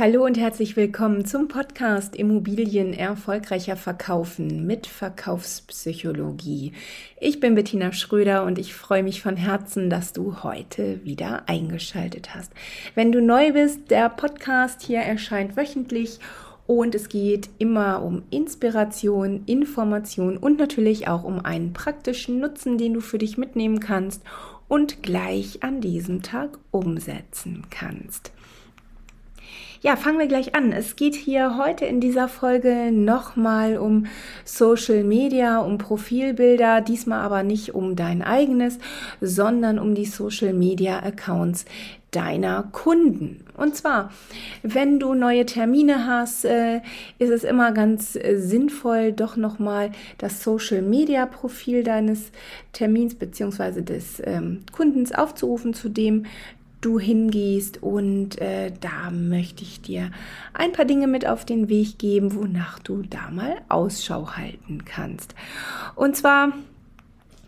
Hallo und herzlich willkommen zum Podcast Immobilien erfolgreicher verkaufen mit Verkaufspsychologie. Ich bin Bettina Schröder und ich freue mich von Herzen, dass du heute wieder eingeschaltet hast. Wenn du neu bist, der Podcast hier erscheint wöchentlich und es geht immer um Inspiration, Information und natürlich auch um einen praktischen Nutzen, den du für dich mitnehmen kannst und gleich an diesem Tag umsetzen kannst. Ja, fangen wir gleich an. Es geht hier heute in dieser Folge nochmal um Social Media, um Profilbilder, diesmal aber nicht um dein eigenes, sondern um die Social Media Accounts deiner Kunden. Und zwar, wenn du neue Termine hast, äh, ist es immer ganz äh, sinnvoll, doch nochmal das Social Media Profil deines Termins beziehungsweise des ähm, Kundens aufzurufen, zu dem du hingehst. Und äh, da möchte ich dir ein paar Dinge mit auf den Weg geben, wonach du da mal Ausschau halten kannst. Und zwar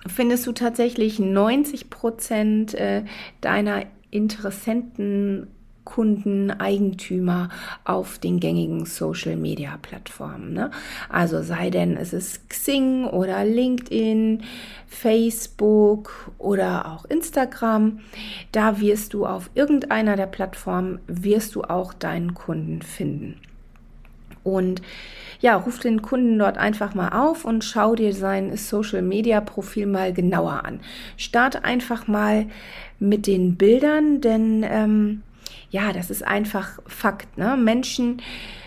findest du tatsächlich 90 Prozent äh, deiner Interessenten Kunden, Eigentümer auf den gängigen Social Media Plattformen. Ne? Also sei denn es ist Xing oder LinkedIn, Facebook oder auch Instagram. Da wirst du auf irgendeiner der Plattformen wirst du auch deinen Kunden finden. Und ja, ruf den Kunden dort einfach mal auf und schau dir sein Social Media Profil mal genauer an. Start einfach mal mit den Bildern, denn ähm, ja, das ist einfach Fakt. Ne? Menschen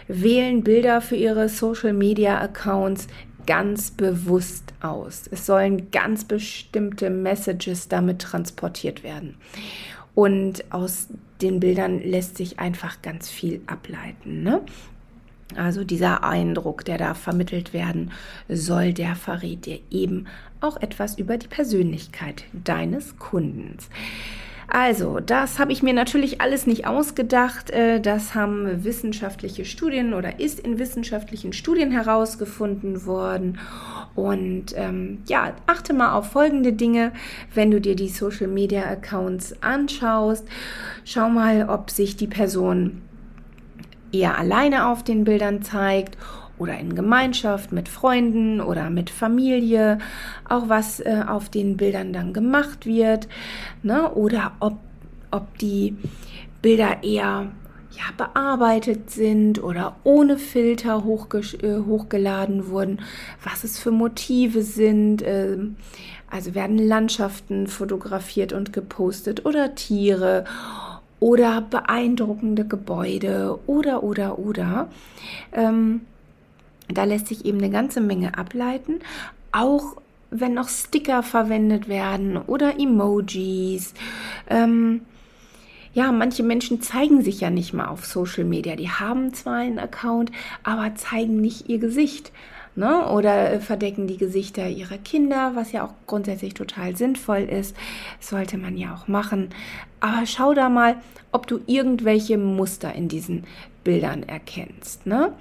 wählen Bilder für ihre Social Media Accounts ganz bewusst aus. Es sollen ganz bestimmte Messages damit transportiert werden. Und aus den Bildern lässt sich einfach ganz viel ableiten. Ne? Also dieser Eindruck, der da vermittelt werden soll, der verrät dir eben auch etwas über die Persönlichkeit deines Kundens. Also, das habe ich mir natürlich alles nicht ausgedacht. Äh, das haben wissenschaftliche Studien oder ist in wissenschaftlichen Studien herausgefunden worden. Und ähm, ja, achte mal auf folgende Dinge, wenn du dir die Social Media Accounts anschaust. Schau mal, ob sich die Person eher alleine auf den Bildern zeigt oder in Gemeinschaft mit Freunden oder mit Familie, auch was äh, auf den Bildern dann gemacht wird, ne? oder ob, ob die Bilder eher ja, bearbeitet sind oder ohne Filter äh, hochgeladen wurden, was es für Motive sind. Äh, also werden Landschaften fotografiert und gepostet oder Tiere oder beeindruckende Gebäude oder oder oder. Ähm, da lässt sich eben eine ganze Menge ableiten, auch wenn noch Sticker verwendet werden oder Emojis. Ähm, ja, manche Menschen zeigen sich ja nicht mal auf Social Media. Die haben zwar einen Account, aber zeigen nicht ihr Gesicht. Ne? Oder äh, verdecken die Gesichter ihrer Kinder, was ja auch grundsätzlich total sinnvoll ist. Sollte man ja auch machen. Aber schau da mal, ob du irgendwelche Muster in diesen Bildern erkennst. Ne?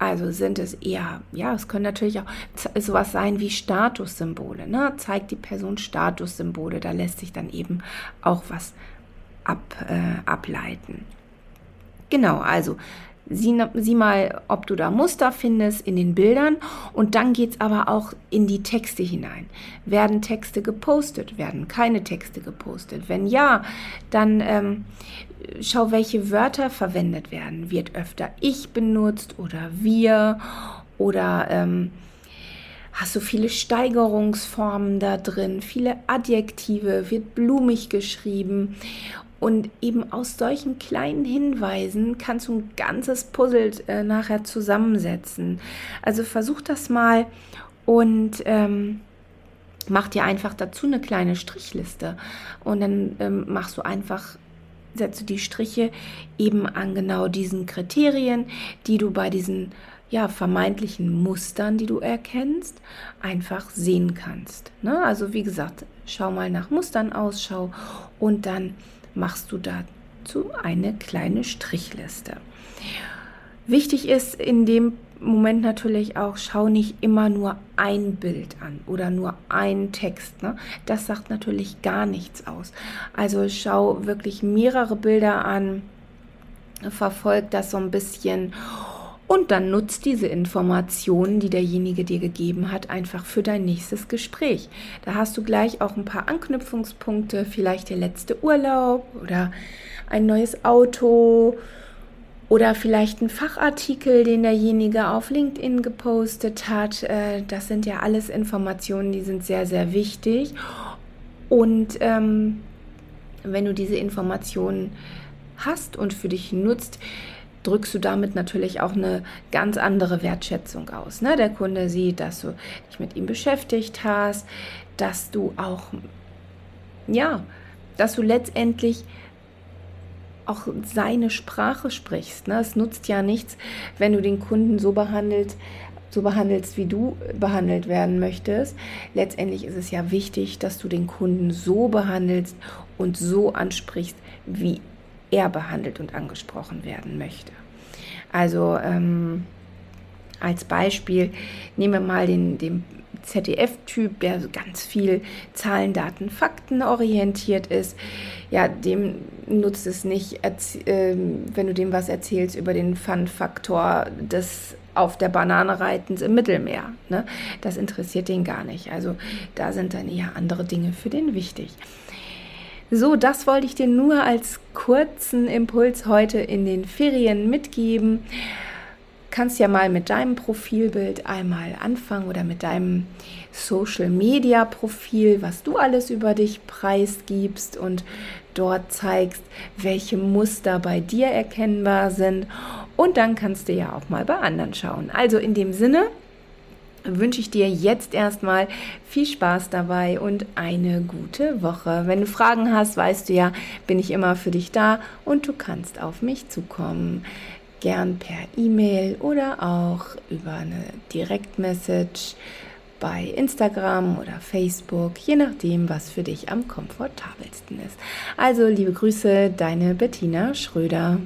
Also sind es eher, ja, es können natürlich auch sowas sein wie Statussymbole. Ne? Zeigt die Person Statussymbole, da lässt sich dann eben auch was ab, äh, ableiten. Genau, also Sieh, sieh, mal, ob du da Muster findest in den Bildern und dann geht es aber auch in die Texte hinein. Werden Texte gepostet? Werden keine Texte gepostet? Wenn ja, dann ähm, schau, welche Wörter verwendet werden. Wird öfter ich benutzt oder wir oder ähm, hast du viele Steigerungsformen da drin, viele Adjektive, wird blumig geschrieben und eben aus solchen kleinen Hinweisen kannst du ein ganzes Puzzle äh, nachher zusammensetzen. Also versuch das mal und ähm, mach dir einfach dazu eine kleine Strichliste. Und dann ähm, machst du einfach, setze die Striche eben an genau diesen Kriterien, die du bei diesen ja, vermeintlichen Mustern, die du erkennst, einfach sehen kannst. Ne? Also wie gesagt, schau mal nach Mustern Ausschau und dann machst du dazu eine kleine Strichliste. Wichtig ist in dem Moment natürlich auch, schau nicht immer nur ein Bild an oder nur ein Text. Ne? Das sagt natürlich gar nichts aus. Also schau wirklich mehrere Bilder an verfolgt das so ein bisschen und dann nutzt diese Informationen, die derjenige dir gegeben hat, einfach für dein nächstes Gespräch. Da hast du gleich auch ein paar Anknüpfungspunkte, vielleicht der letzte Urlaub oder ein neues Auto oder vielleicht ein Fachartikel, den derjenige auf LinkedIn gepostet hat. Äh, das sind ja alles Informationen, die sind sehr, sehr wichtig. Und ähm, wenn du diese Informationen hast und für dich nutzt, drückst du damit natürlich auch eine ganz andere Wertschätzung aus. Ne? Der Kunde sieht, dass du dich mit ihm beschäftigt hast, dass du auch, ja, dass du letztendlich auch seine Sprache sprichst. Ne? Es nutzt ja nichts, wenn du den Kunden so behandelt, so behandelst, wie du behandelt werden möchtest. Letztendlich ist es ja wichtig, dass du den Kunden so behandelst und so ansprichst, wie er behandelt und angesprochen werden möchte. Also ähm, als Beispiel nehmen wir mal den, den ZDF-Typ, der ganz viel Zahlen, Daten, Fakten orientiert ist. Ja, dem nutzt es nicht, äh, wenn du dem was erzählst über den Fun-Faktor des auf der Banane reitens im Mittelmeer. Ne? Das interessiert den gar nicht. Also da sind dann eher andere Dinge für den wichtig. So, das wollte ich dir nur als kurzen Impuls heute in den Ferien mitgeben. Kannst ja mal mit deinem Profilbild einmal anfangen oder mit deinem Social Media Profil, was du alles über dich preisgibst und dort zeigst, welche Muster bei dir erkennbar sind. Und dann kannst du ja auch mal bei anderen schauen. Also in dem Sinne, wünsche ich dir jetzt erstmal viel Spaß dabei und eine gute Woche. Wenn du Fragen hast, weißt du ja, bin ich immer für dich da und du kannst auf mich zukommen. Gern per E-Mail oder auch über eine Direktmessage bei Instagram oder Facebook, je nachdem, was für dich am komfortabelsten ist. Also liebe Grüße, deine Bettina Schröder.